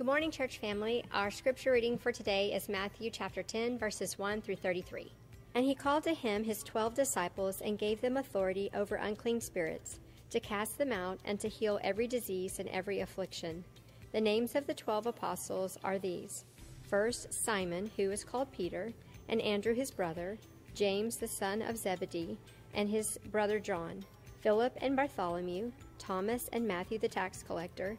Good morning, church family. Our scripture reading for today is Matthew chapter 10, verses 1 through 33. And he called to him his twelve disciples and gave them authority over unclean spirits, to cast them out and to heal every disease and every affliction. The names of the twelve apostles are these First, Simon, who is called Peter, and Andrew his brother, James the son of Zebedee, and his brother John, Philip and Bartholomew, Thomas and Matthew the tax collector,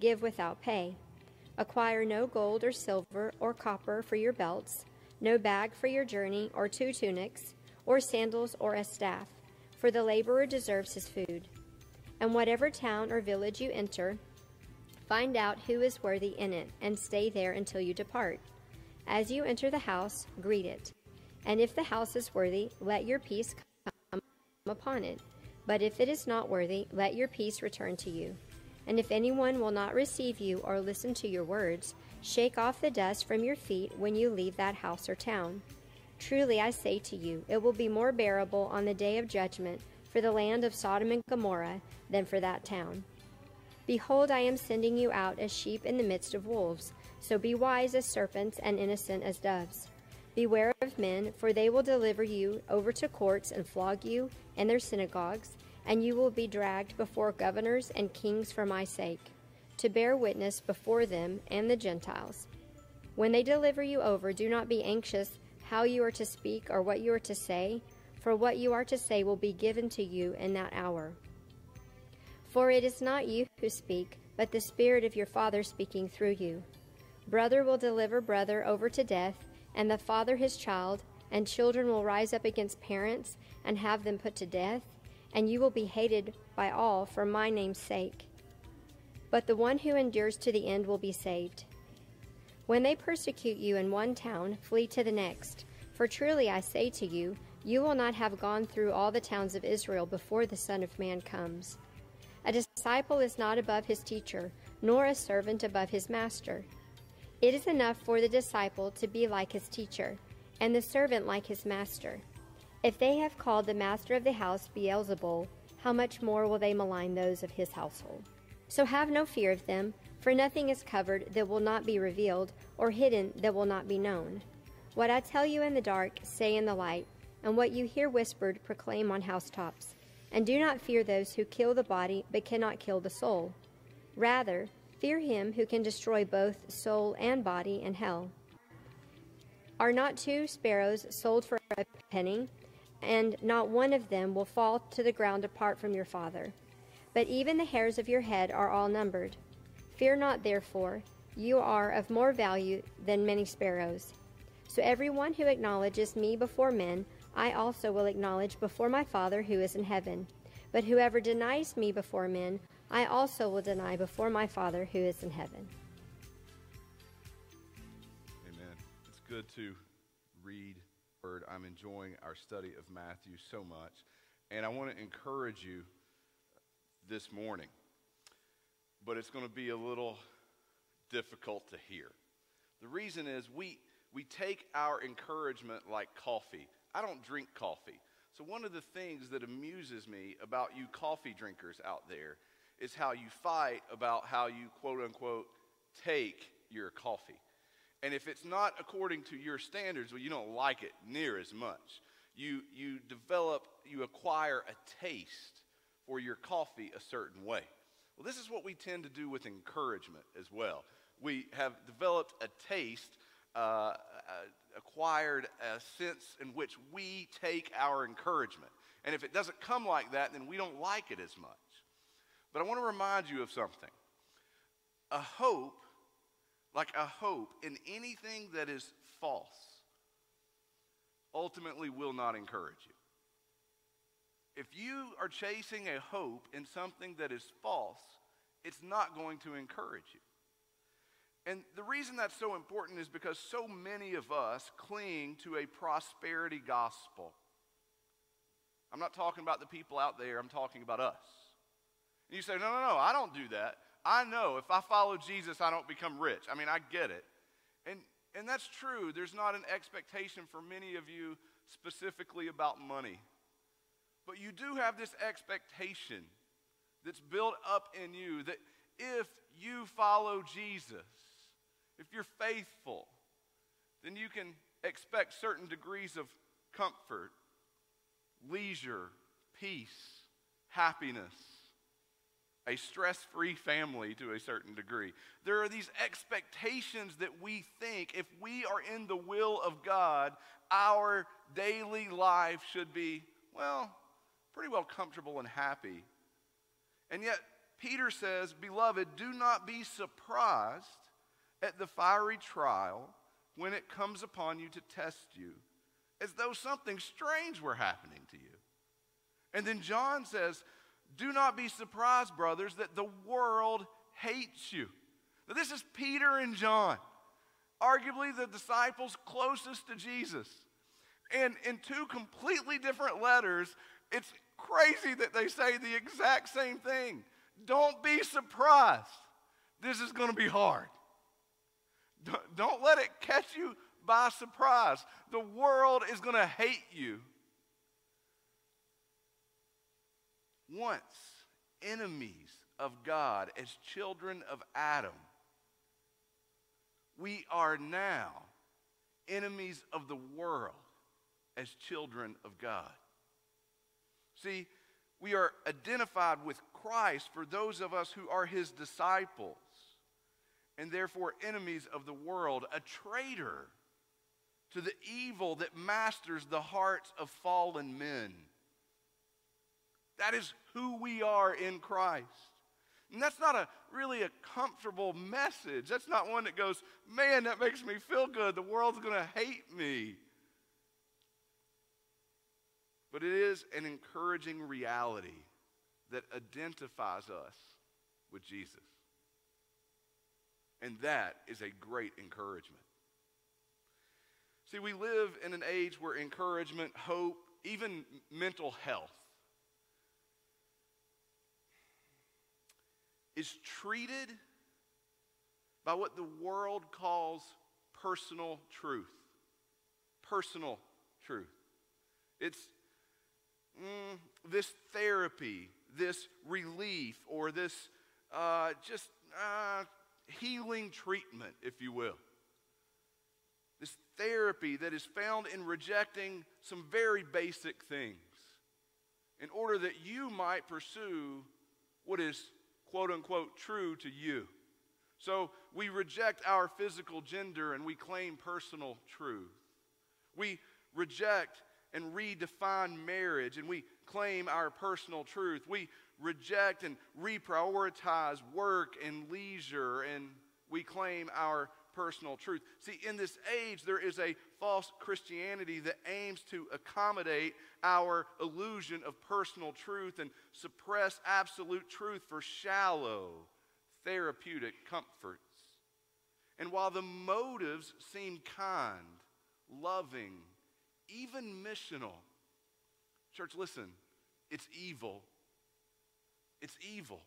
give without pay. Acquire no gold or silver or copper for your belts, no bag for your journey, or two tunics, or sandals, or a staff, for the laborer deserves his food. And whatever town or village you enter, find out who is worthy in it, and stay there until you depart. As you enter the house, greet it. And if the house is worthy, let your peace come upon it. But if it is not worthy, let your peace return to you. And if anyone will not receive you or listen to your words, shake off the dust from your feet when you leave that house or town. Truly I say to you, it will be more bearable on the day of judgment for the land of Sodom and Gomorrah than for that town. Behold, I am sending you out as sheep in the midst of wolves. So be wise as serpents and innocent as doves. Beware of men, for they will deliver you over to courts and flog you in their synagogues and you will be dragged before governors and kings for my sake, to bear witness before them and the Gentiles. When they deliver you over, do not be anxious how you are to speak or what you are to say, for what you are to say will be given to you in that hour. For it is not you who speak, but the Spirit of your Father speaking through you. Brother will deliver brother over to death, and the father his child, and children will rise up against parents and have them put to death and you will be hated by all for my name's sake. But the one who endures to the end will be saved. When they persecute you in one town, flee to the next. For truly I say to you, you will not have gone through all the towns of Israel before the Son of Man comes. A disciple is not above his teacher, nor a servant above his master. It is enough for the disciple to be like his teacher, and the servant like his master. If they have called the master of the house Beelzebul, how much more will they malign those of his household? So have no fear of them, for nothing is covered that will not be revealed, or hidden that will not be known. What I tell you in the dark, say in the light, and what you hear whispered, proclaim on housetops. And do not fear those who kill the body, but cannot kill the soul. Rather, fear him who can destroy both soul and body in hell. Are not two sparrows sold for a penny? And not one of them will fall to the ground apart from your Father. But even the hairs of your head are all numbered. Fear not, therefore, you are of more value than many sparrows. So everyone who acknowledges me before men, I also will acknowledge before my Father who is in heaven. But whoever denies me before men, I also will deny before my Father who is in heaven. Amen. It's good to read word. I'm enjoying our study of Matthew so much. And I want to encourage you this morning. But it's going to be a little difficult to hear. The reason is we, we take our encouragement like coffee. I don't drink coffee. So, one of the things that amuses me about you coffee drinkers out there is how you fight about how you quote unquote take your coffee. And if it's not according to your standards, well, you don't like it near as much. You, you develop, you acquire a taste for your coffee a certain way. Well, this is what we tend to do with encouragement as well. We have developed a taste, uh, uh, acquired a sense in which we take our encouragement. And if it doesn't come like that, then we don't like it as much. But I want to remind you of something. A hope like a hope in anything that is false, ultimately will not encourage you. If you are chasing a hope in something that is false, it's not going to encourage you. And the reason that's so important is because so many of us cling to a prosperity gospel. I'm not talking about the people out there, I'm talking about us. And you say, no, no, no, I don't do that. I know if I follow Jesus, I don't become rich. I mean, I get it. And, and that's true. There's not an expectation for many of you specifically about money. But you do have this expectation that's built up in you that if you follow Jesus, if you're faithful, then you can expect certain degrees of comfort, leisure, peace, happiness, a stress free family to a certain degree. There are these expectations that we think if we are in the will of God, our daily life should be, well, pretty well comfortable and happy. And yet, Peter says, Beloved, do not be surprised at the fiery trial when it comes upon you to test you, as though something strange were happening to you. And then John says, Do not be surprised, brothers, that the world hates you. Now, this is Peter and John, arguably the disciples closest to Jesus. And in two completely different letters, it's crazy that they say the exact same thing. Don't be surprised. This is going to be hard. Don't let it catch you by surprise. The world is going to hate you. Once enemies of God as children of Adam, we are now enemies of the world as children of God. See, we are identified with Christ for those of us who are his disciples and therefore enemies of the world, a traitor to the evil that masters the hearts of fallen men. That is who we are in Christ. And that's not a really a comfortable message. That's not one that goes, man, that makes me feel good. The world's going to hate me. But it is an encouraging reality that identifies us with Jesus. And that is a great encouragement. See, we live in an age where encouragement, hope, even mental health is treated by what the world calls personal truth. Personal truth. It's mm, this therapy, this relief, or this uh, just uh, healing treatment, if you will. This therapy that is found in rejecting some very basic things in order that you might pursue what is quote unquote true to you. So we reject our physical gender and we claim personal truth. We reject and redefine marriage and we claim our personal truth. We reject and reprioritize work and leisure and we claim our personal truth. See, in this age, there is a false Christianity that aims to accommodate our illusion of personal truth and suppress absolute truth for shallow, therapeutic comforts. And while the motives seem kind, loving, even missional. Church, listen, it's evil. It's evil.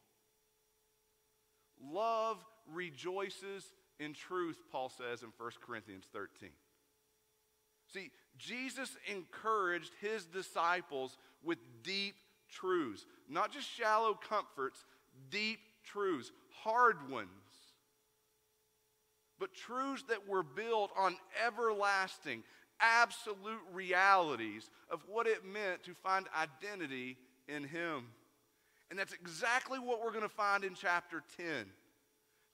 Love rejoices in truth, Paul says in 1 Corinthians 13. See, Jesus encouraged his disciples with deep truths, not just shallow comforts, deep truths, hard ones, but truths that were built on everlasting, absolute realities of what it meant to find identity in Him. And that's exactly what we're going to find in chapter 10.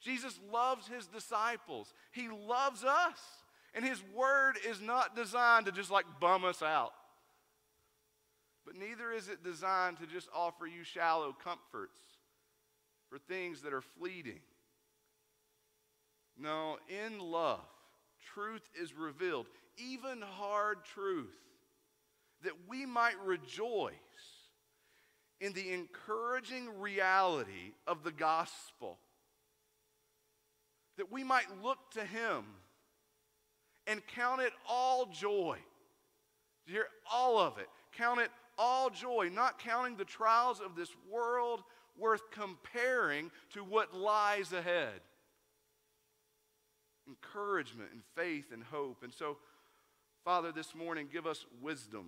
Jesus loves His disciples, He loves us. And His word is not designed to just like bum us out. But neither is it designed to just offer you shallow comforts for things that are fleeting. No, in love, truth is revealed even hard truth, that we might rejoice in the encouraging reality of the gospel. That we might look to him and count it all joy. Hear all of it. Count it all joy, not counting the trials of this world worth comparing to what lies ahead. Encouragement and faith and hope. And so, Father, this morning, give us wisdom.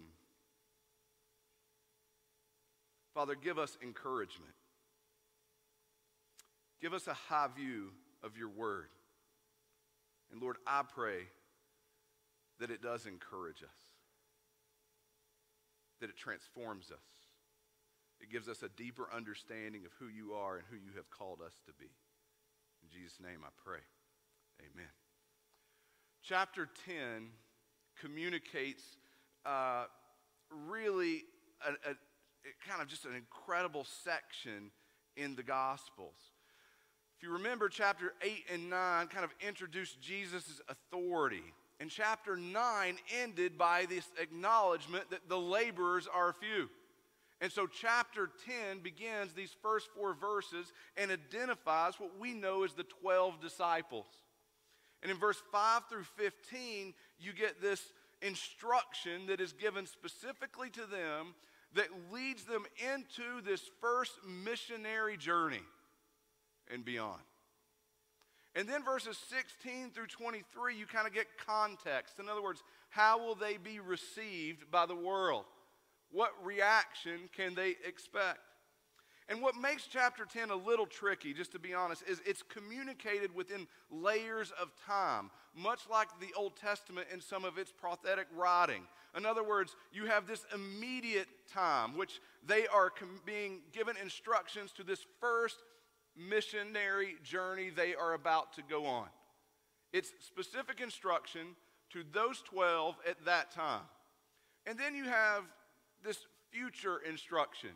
Father, give us encouragement. Give us a high view of your word. And Lord, I pray that it does encourage us, that it transforms us. It gives us a deeper understanding of who you are and who you have called us to be. In Jesus' name I pray. Amen. Chapter 10 communicates uh, really a, a, kind of just an incredible section in the Gospels. If you remember, chapter 8 and 9 kind of introduced Jesus' authority. And chapter 9 ended by this acknowledgement that the laborers are few. And so, chapter 10 begins these first four verses and identifies what we know as the 12 disciples. And in verse 5 through 15, you get this instruction that is given specifically to them that leads them into this first missionary journey and beyond. And then verses 16 through 23, you kind of get context. In other words, how will they be received by the world? What reaction can they expect? And what makes chapter 10 a little tricky, just to be honest, is it's communicated within layers of time, much like the Old Testament in some of its prophetic writing. In other words, you have this immediate time, which they are com- being given instructions to this first missionary journey they are about to go on. It's specific instruction to those 12 at that time. And then you have this future instruction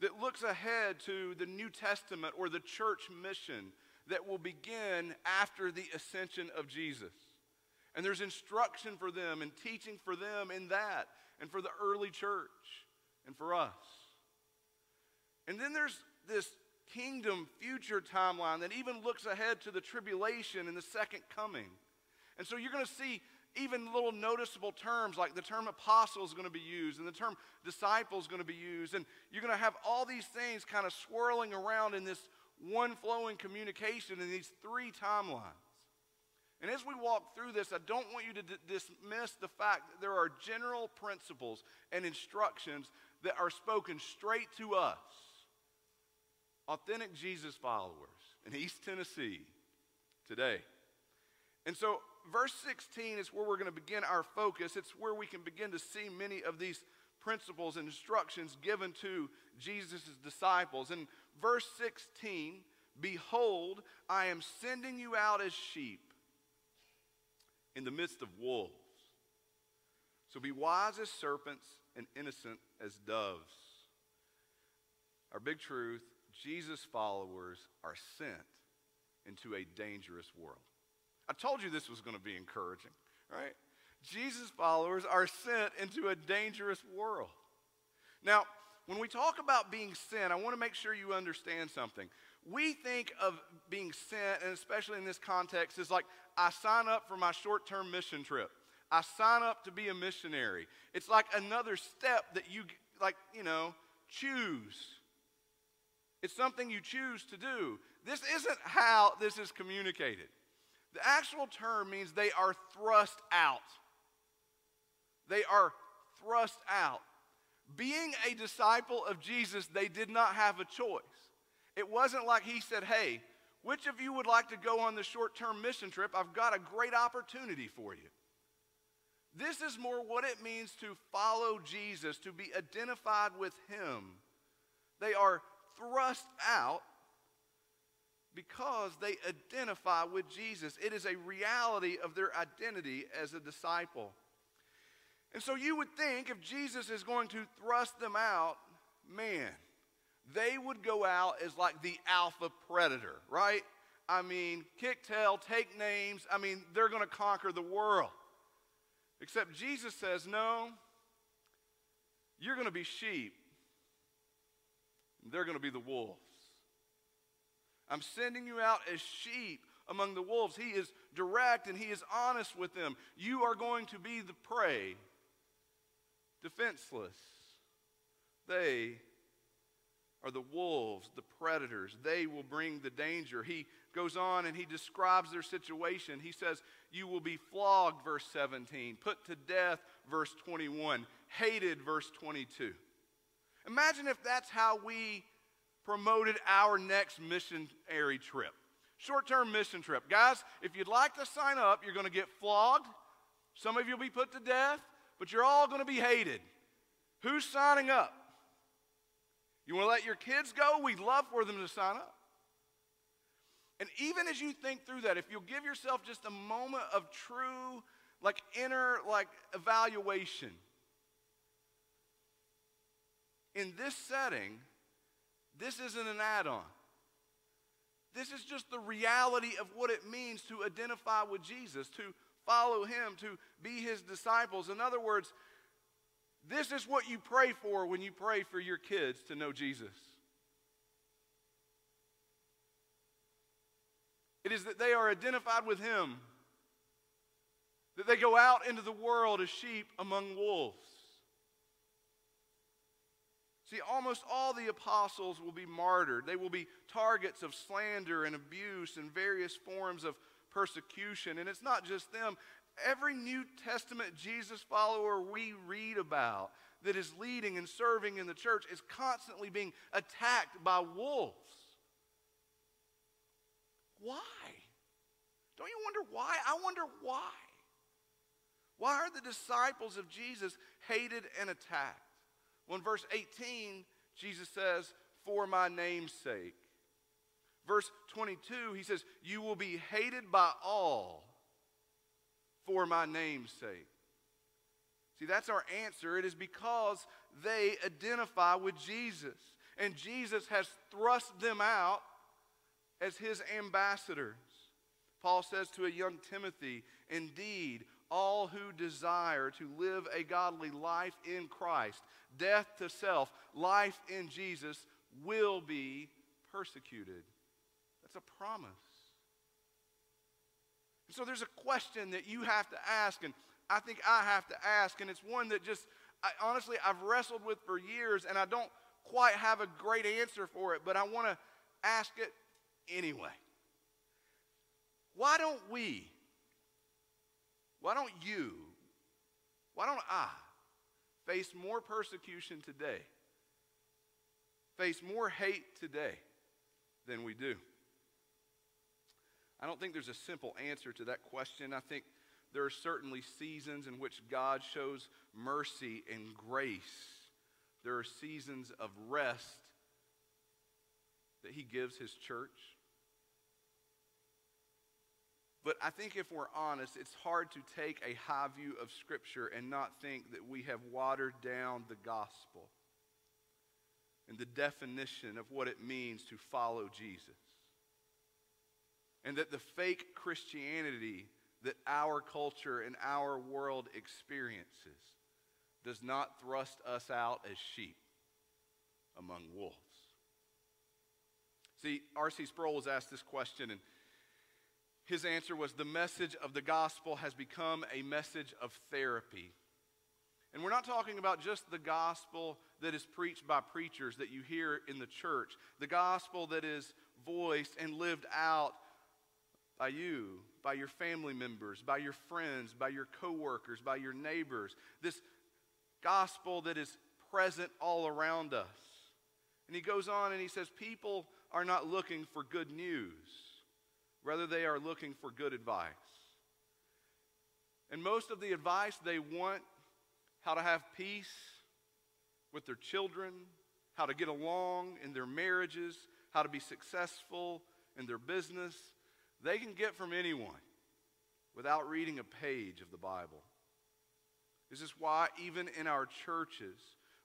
that looks ahead to the New Testament or the church mission that will begin after the ascension of Jesus. And there's instruction for them and teaching for them in that and for the early church and for us. And then there's this kingdom future timeline that even looks ahead to the tribulation and the second coming. And so you're going to see even little noticeable terms like the term apostle is going to be used and the term disciple is going to be used. And you're going to have all these things kind of swirling around in this one flowing communication in these three timelines. And as we walk through this, I don't want you to dismiss the fact that there are general principles and instructions that are spoken straight to us, authentic Jesus followers in East Tennessee today. And so verse 16 is where we're going to begin our focus. It's where we can begin to see many of these principles and instructions given to Jesus' disciples. In verse 16, behold, I am sending you out as sheep in the midst of wolves. So be wise as serpents and innocent as doves. Our big truth Jesus' followers are sent into a dangerous world. I told you this was going to be encouraging, right? Jesus' followers are sent into a dangerous world. Now, when we talk about being sent, I want to make sure you understand something. We think of being sent, and especially in this context, is like I sign up for my short term mission trip. I sign up to be a missionary. It's like another step that you, like, you know, choose. It's something you choose to do. This isn't how this is communicated. The actual term means they are thrust out. They are thrust out. Being a disciple of Jesus, they did not have a choice. It wasn't like he said, Hey, which of you would like to go on the short term mission trip? I've got a great opportunity for you. This is more what it means to follow Jesus, to be identified with him. They are thrust out because they identify with Jesus. It is a reality of their identity as a disciple. And so you would think if Jesus is going to thrust them out, man, they would go out as like the alpha predator, right? I mean, kick tail, take names. I mean, they're going to conquer the world. Except Jesus says, no, you're going to be sheep. They're going to be the wolves. I'm sending you out as sheep among the wolves. He is direct and he is honest with them. You are going to be the prey, defenseless. They are the wolves, the predators. They will bring the danger. He goes on and he describes their situation. He says, You will be flogged, verse 17, put to death, verse 21, hated, verse 22. Imagine if that's how we promoted our next missionary trip. Short term mission trip. Guys, if you'd like to sign up, you're going to get flogged. Some of you will be put to death, but you're all going to be hated. Who's signing up? You want to let your kids go? We'd love for them to sign up. And even as you think through that, if you'll give yourself just a moment of true, like inner, like evaluation, in this setting, this isn't an add on. This is just the reality of what it means to identify with Jesus, to follow him, to be his disciples. In other words, this is what you pray for when you pray for your kids to know Jesus. It is that they are identified with him, that they go out into the world as sheep among wolves. See, almost all the apostles will be martyred. They will be targets of slander and abuse and various forms of persecution. And it's not just them. Every New Testament Jesus follower we read about that is leading and serving in the church is constantly being attacked by wolves. Why? Don't you wonder why? I wonder why. Why are the disciples of Jesus hated and attacked? Well, in verse 18, Jesus says, For my name's sake. Verse 22, he says, You will be hated by all for my name's sake. See, that's our answer. It is because they identify with Jesus. And Jesus has thrust them out as his ambassadors. Paul says to a young Timothy, Indeed, all who desire to live a godly life in Christ, death to self, life in Jesus, will be persecuted. That's a promise. And so there's a question that you have to ask, and I think I have to ask, and it's one that just, I, honestly, I've wrestled with for years, and I don't quite have a great answer for it, but I want to ask it anyway. Why don't we, why don't you, why don't I face more persecution today, face more hate today than we do? I don't think there's a simple answer to that question. I think there are certainly seasons in which God shows mercy and grace. There are seasons of rest that He gives His church. But I think if we're honest, it's hard to take a high view of Scripture and not think that we have watered down the gospel and the definition of what it means to follow Jesus and that the fake Christianity that our culture and our world experiences does not thrust us out as sheep among wolves. See, R.C. Sproul was asked this question, and his answer was the message of the gospel has become a message of therapy. And we're not talking about just the gospel that is preached by preachers that you hear in the church, the gospel that is voiced and lived out by you, by your family members, by your friends, by your coworkers, by your neighbors. This gospel that is present all around us. And he goes on and he says, People are not looking for good news, rather, they are looking for good advice. And most of the advice they want how to have peace with their children, how to get along in their marriages, how to be successful in their business, they can get from anyone without reading a page of the Bible. This is why, even in our churches,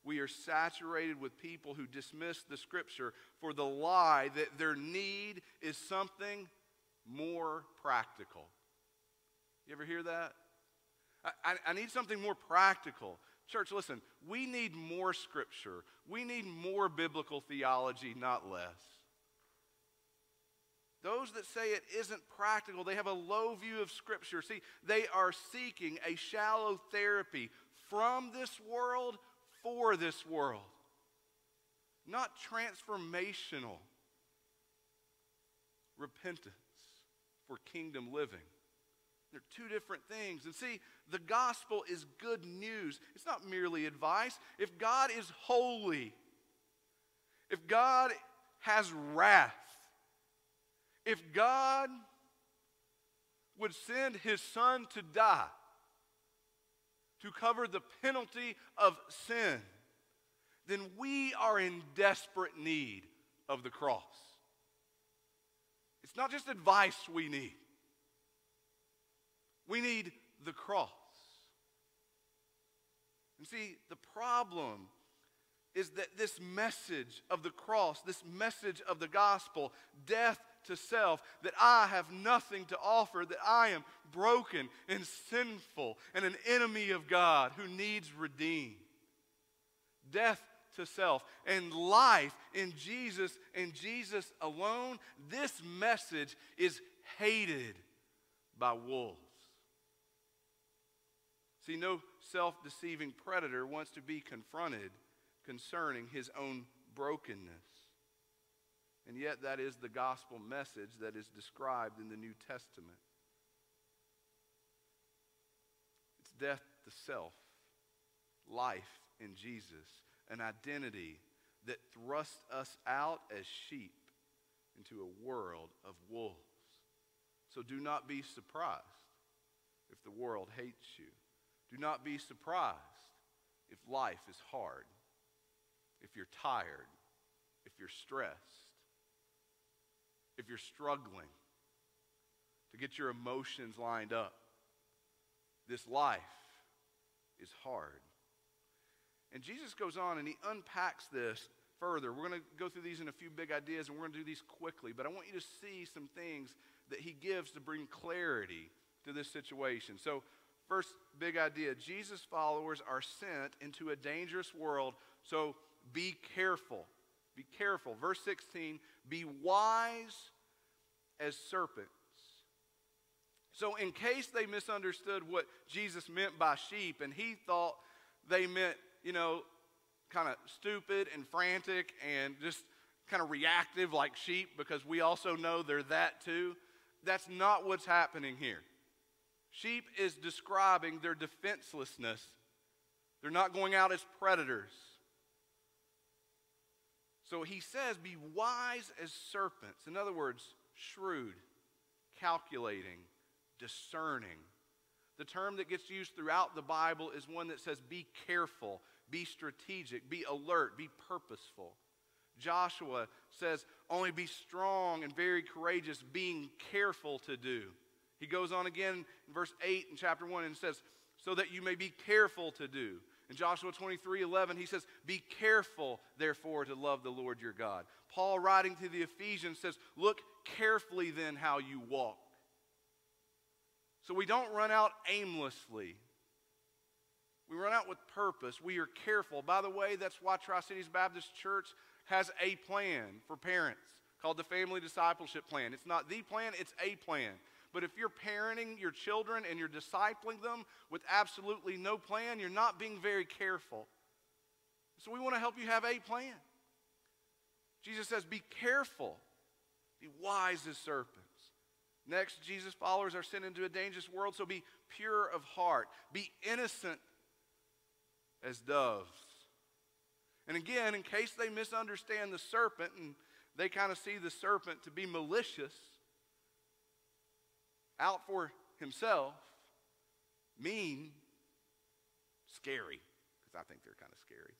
we are saturated with people who dismiss the scripture for the lie that their need is something more practical. You ever hear that? I, I, I, need something more practical. Church, listen, we need more scripture. We need more biblical theology, not less. Those that say it isn't practical, they have a low view of Scripture. See, they are seeking a shallow therapy from this world for this world, not transformational repentance for kingdom living. They're two different things. And see, the gospel is good news. It's not merely advice. If God is holy, if God has wrath, if God would send his son to die to cover the penalty of sin, then we are in desperate need of the cross. It's not just advice we need, we need the cross. And see, the problem is that this message of the cross, this message of the gospel, death to self, that I have nothing to offer, that I am broken and sinful and an enemy of God who needs redeemed. Death to self and life in Jesus and Jesus alone, this message is hated by wolves. See, no self deceiving predator wants to be confronted concerning his own brokenness. And yet, that is the gospel message that is described in the New Testament. It's death to self, life in Jesus, an identity that thrusts us out as sheep into a world of wolves. So do not be surprised if the world hates you. Do not be surprised if life is hard if you're tired, if you're stressed, if you're struggling to get your emotions lined up. This life is hard. And Jesus goes on and he unpacks this further. We're going to go through these in a few big ideas and we're going to do these quickly, but I want you to see some things that he gives to bring clarity to this situation. So, first big idea Jesus' followers are sent into a dangerous world. So, be careful. Be careful. Verse 16, be wise as serpents. So, in case they misunderstood what Jesus meant by sheep and he thought they meant, you know, kind of stupid and frantic and just kind of reactive like sheep, because we also know they're that too, that's not what's happening here. Sheep is describing their defenselessness. They're not going out as predators. So he says, Be wise as serpents. In other words, shrewd, calculating, discerning. The term that gets used throughout the Bible is one that says, Be careful, be strategic, be alert, be purposeful. Joshua says, Only be strong and very courageous, being careful to do. He goes on again in verse 8 in chapter 1 and says, So that you may be careful to do. In Joshua 23 11, he says, Be careful, therefore, to love the Lord your God. Paul, writing to the Ephesians, says, Look carefully then how you walk. So we don't run out aimlessly. We run out with purpose. We are careful. By the way, that's why Tri Cities Baptist Church has a plan for parents called the Family Discipleship Plan. It's not the plan, it's a plan. But if you're parenting your children and you're discipling them with absolutely no plan, you're not being very careful. So we want to help you have a plan. Jesus says, Be careful, be wise as serpents. Next, Jesus' followers are sent into a dangerous world, so be pure of heart, be innocent as doves. And again, in case they misunderstand the serpent and they kind of see the serpent to be malicious, out for himself, mean, scary, because I think they're kind of scary.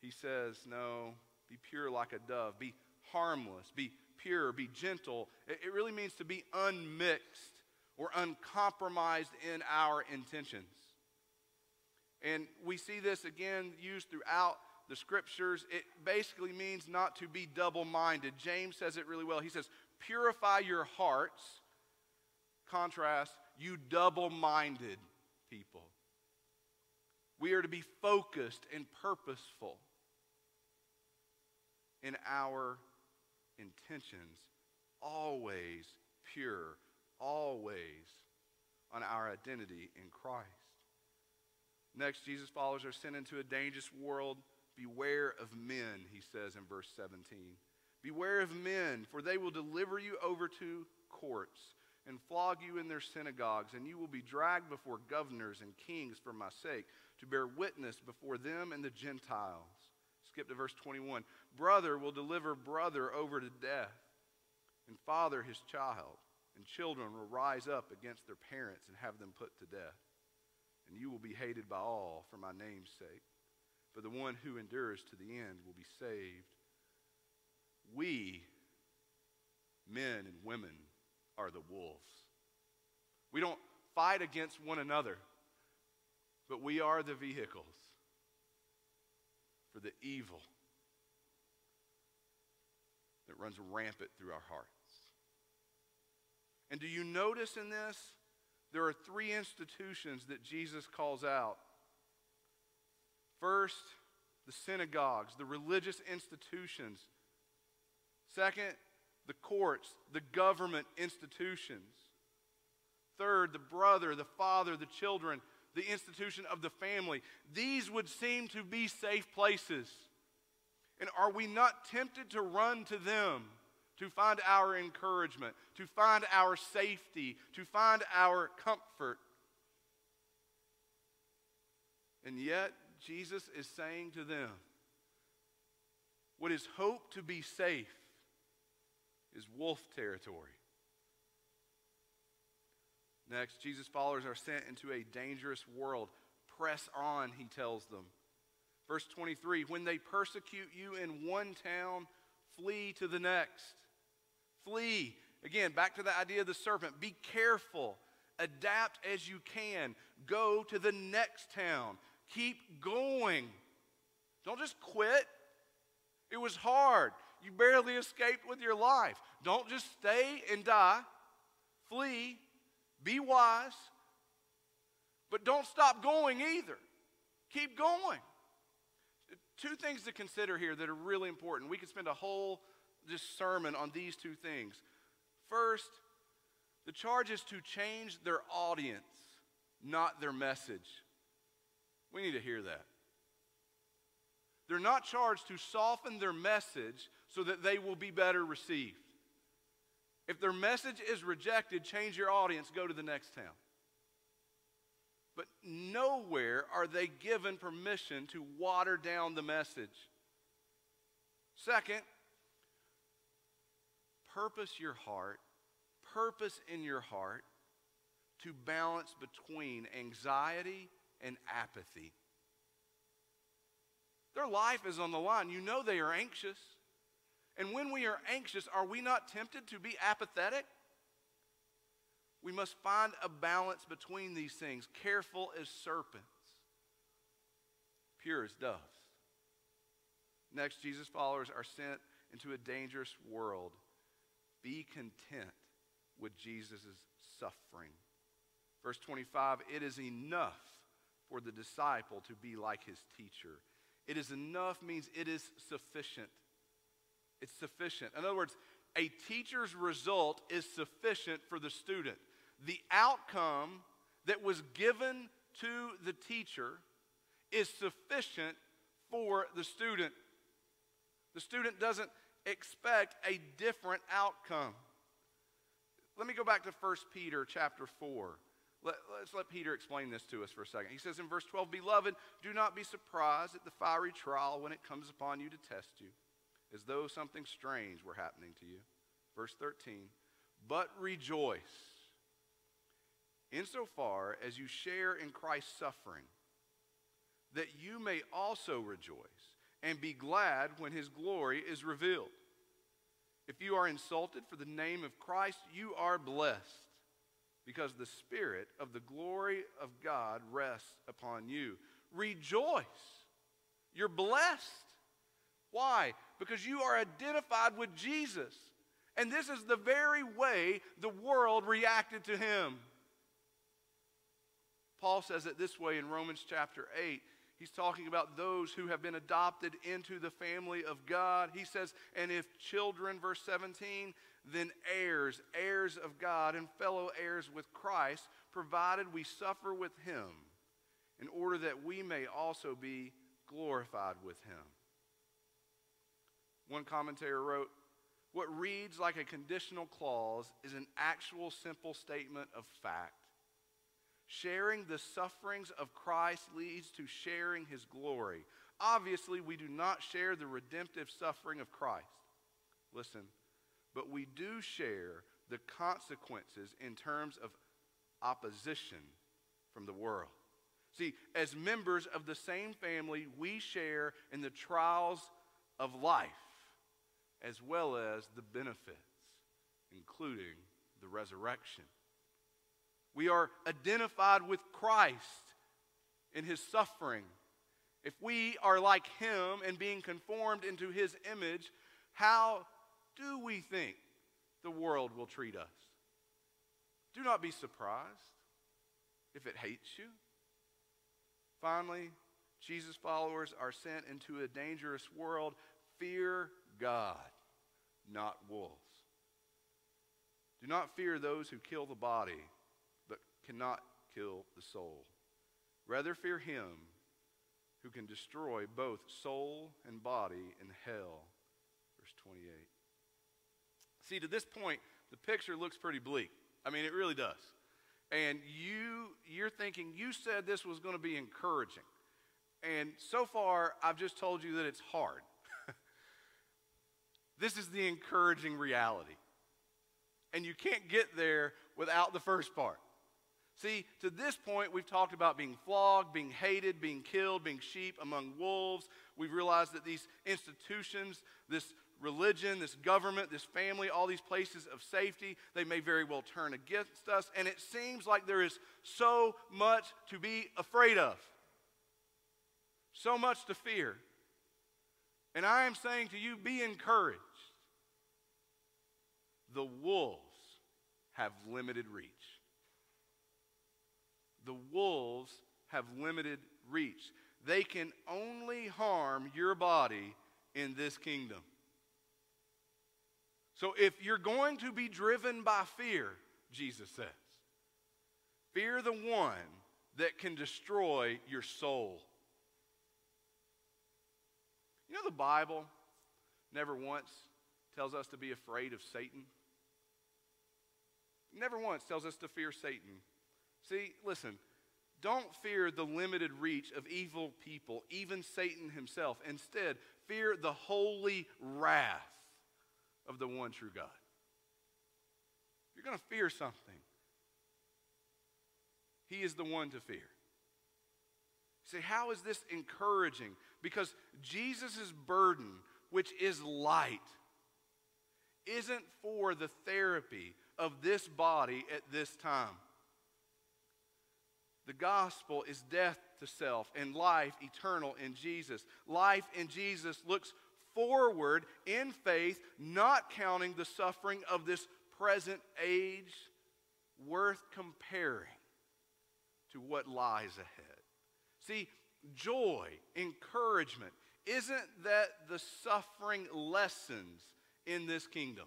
He says, No, be pure like a dove, be harmless, be pure, be gentle. It, it really means to be unmixed or uncompromised in our intentions. And we see this again used throughout the scriptures. It basically means not to be double minded. James says it really well. He says, Purify your hearts contrast, you double minded people. We are to be focused and purposeful in our intentions, always pure, always on our identity in Christ. Next, Jesus' followers are sent into a dangerous world. Beware of men, he says in verse 17. Beware of men, for they will deliver you over to courts and flog you in their synagogues, and you will be dragged before governors and kings for my sake, to bear witness before them and the Gentiles. Skip to verse 21. Brother will deliver brother over to death, and father his child, and children will rise up against their parents and have them put to death. And you will be hated by all for my name's sake. But the one who endures to the end will be saved. We, men and women, are the wolves. We don't fight against one another, but we are the vehicles for the evil that runs rampant through our hearts. And do you notice in this? There are three institutions that Jesus calls out. First, the synagogues, the religious institutions. Second, the courts, the government institutions. Third, the brother, the father, the children, the institution of the family. These would seem to be safe places. And are we not tempted to run to them to find our encouragement, to find our safety, to find our comfort? And yet, Jesus is saying to them, what is hoped to be safe is wolf territory. Next, Jesus' followers are sent into a dangerous world. Press on, he tells them. Verse 23 When they persecute you in one town, flee to the next. Flee. Again, back to the idea of the serpent. Be careful. Adapt as you can. Go to the next town. Keep going. Don't just quit. It was hard. You barely escaped with your life. Don't just stay and die. Flee. Be wise. But don't stop going either. Keep going. Two things to consider here that are really important. We could spend a whole just sermon on these two things. First, the charge is to change their audience, not their message. We need to hear that. They're not charged to soften their message so that they will be better received. If their message is rejected, change your audience, go to the next town. But nowhere are they given permission to water down the message. Second, purpose your heart, purpose in your heart to balance between anxiety and apathy. Their life is on the line. You know they are anxious. And when we are anxious, are we not tempted to be apathetic? We must find a balance between these things, careful as serpents, pure as doves. Next, Jesus' followers are sent into a dangerous world. Be content with Jesus' suffering. Verse 25 it is enough for the disciple to be like his teacher. It is enough means it is sufficient. It's sufficient. In other words, a teacher's result is sufficient for the student. The outcome that was given to the teacher is sufficient for the student. The student doesn't expect a different outcome. Let me go back to 1 Peter chapter 4. Let, us let Peter explain this to us for a second. He says in verse 12, Beloved, do not be surprised at the fiery trial when it comes upon you to test you as though something strange were happening to you. Verse 13, but rejoice insofar as you share in Christ's suffering, that you may also rejoice and be glad when his glory is revealed. If you are insulted for the name of Christ, you are blessed, because the Spirit of the glory of God rests upon you. Rejoice. You're blessed. Why? Because you are identified with Jesus. And this is the very way the world reacted to him. Paul says it this way in Romans chapter 8. He's talking about those who have been adopted into the family of God. He says, and if children, verse 17, then heirs, heirs of God, and fellow heirs with Christ, provided we suffer with him, in order that we may also be glorified with him. One commentator wrote, What reads like a conditional clause is an actual simple statement of fact. Sharing the sufferings of Christ leads to sharing his glory. Obviously, we do not share the redemptive suffering of Christ. Listen, but we do share the consequences in terms of opposition from the world. See, as members of the same family, we share in the trials of life as well as the benefits, including the resurrection. We are identified with Christ in his suffering. If we are like him and being conformed into his image, how do we think the world will treat us? Do not be surprised if it hates you. Finally, Jesus' followers are sent into a dangerous world. Fear God, not wolves. Do not fear those who kill the body cannot kill the soul. Rather, fear him who can destroy both soul and body in hell. Verse 28. See, to this point, the picture looks pretty bleak. I mean, it really does. And you, you're thinking, you said this was going to be encouraging. And so far, I've just told you that it's hard. this is the encouraging reality. And you can't get there without the first part. See, to this point, we've talked about being flogged, being hated, being killed, being sheep among wolves. We've realized that these institutions, this religion, this government, this family, all these places of safety, they may very well turn against us. And it seems like there is so much to be afraid of, so much to fear. And I am saying to you, be encouraged. The wolves have limited reach the wolves have limited reach. They can only harm your body in this kingdom. So if you're going to be driven by fear, Jesus says, fear the one that can destroy your soul. You know, the Bible never once tells us to be afraid of Satan. Never once tells us to fear Satan. See, listen, don't fear the limited reach of evil people, even Satan himself. Instead, fear the holy wrath of the one true God. If You're going to fear something. He is the one to fear. See, how is this encouraging? Because Jesus' burden, which is light, isn't for the therapy of this body at this time. The gospel is death to self and life eternal in Jesus. Life in Jesus looks forward in faith, not counting the suffering of this present age worth comparing to what lies ahead. See, joy, encouragement, isn't that the suffering lessens in this kingdom?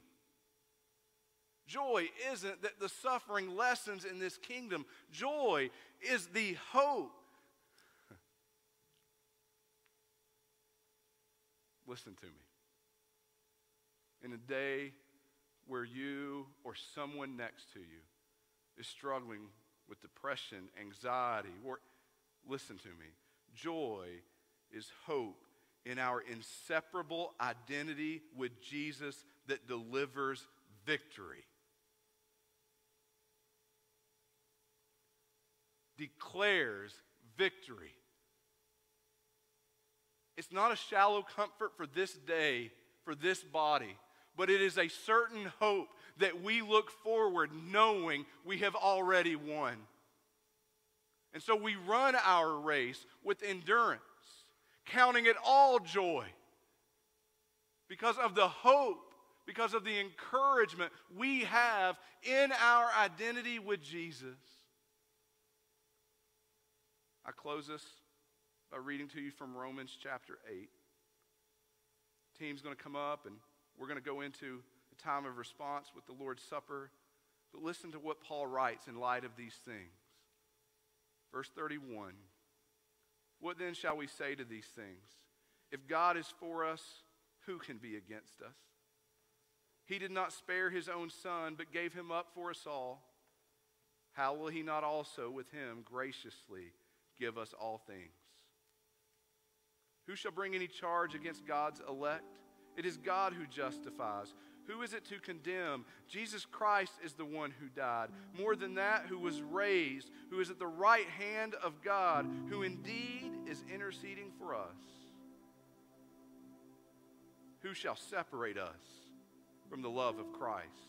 Joy isn't that the suffering lessens in this kingdom. Joy is the hope. Listen to me. In a day where you or someone next to you is struggling with depression, anxiety, or listen to me, joy is hope in our inseparable identity with Jesus that delivers victory. Declares victory. It's not a shallow comfort for this day, for this body, but it is a certain hope that we look forward knowing we have already won. And so we run our race with endurance, counting it all joy because of the hope, because of the encouragement we have in our identity with Jesus. Close this by reading to you from Romans chapter 8. Team's going to come up and we're going to go into a time of response with the Lord's Supper. But listen to what Paul writes in light of these things. Verse 31 What then shall we say to these things? If God is for us, who can be against us? He did not spare his own son, but gave him up for us all. How will he not also with him graciously give us all things? Who shall bring any charge against God's elect? It is God who justifies. Who is it to condemn? Jesus Christ is the one who died. More than that, who was raised, who is at the right hand of God, who indeed is interceding for us. Who shall separate us from the love of Christ?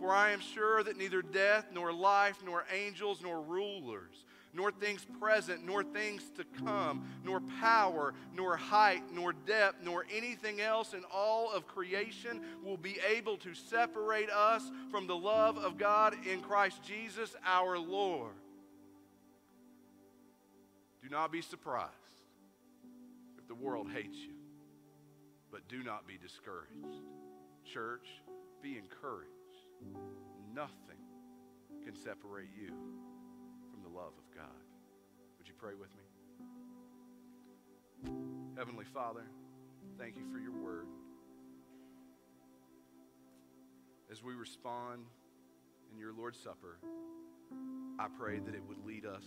For I am sure that neither death, nor life, nor angels, nor rulers, nor things present, nor things to come, nor power, nor height, nor depth, nor anything else in all of creation will be able to separate us from the love of God in Christ Jesus our Lord. Do not be surprised if the world hates you, but do not be discouraged. Church, be encouraged. Nothing can separate you from the love of God. Would you pray with me? Heavenly Father, thank you for your word. As we respond in your Lord's Supper, I pray that it would lead us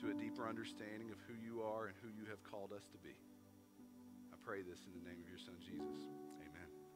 to a deeper understanding of who you are and who you have called us to be. I pray this in the name of your Son, Jesus.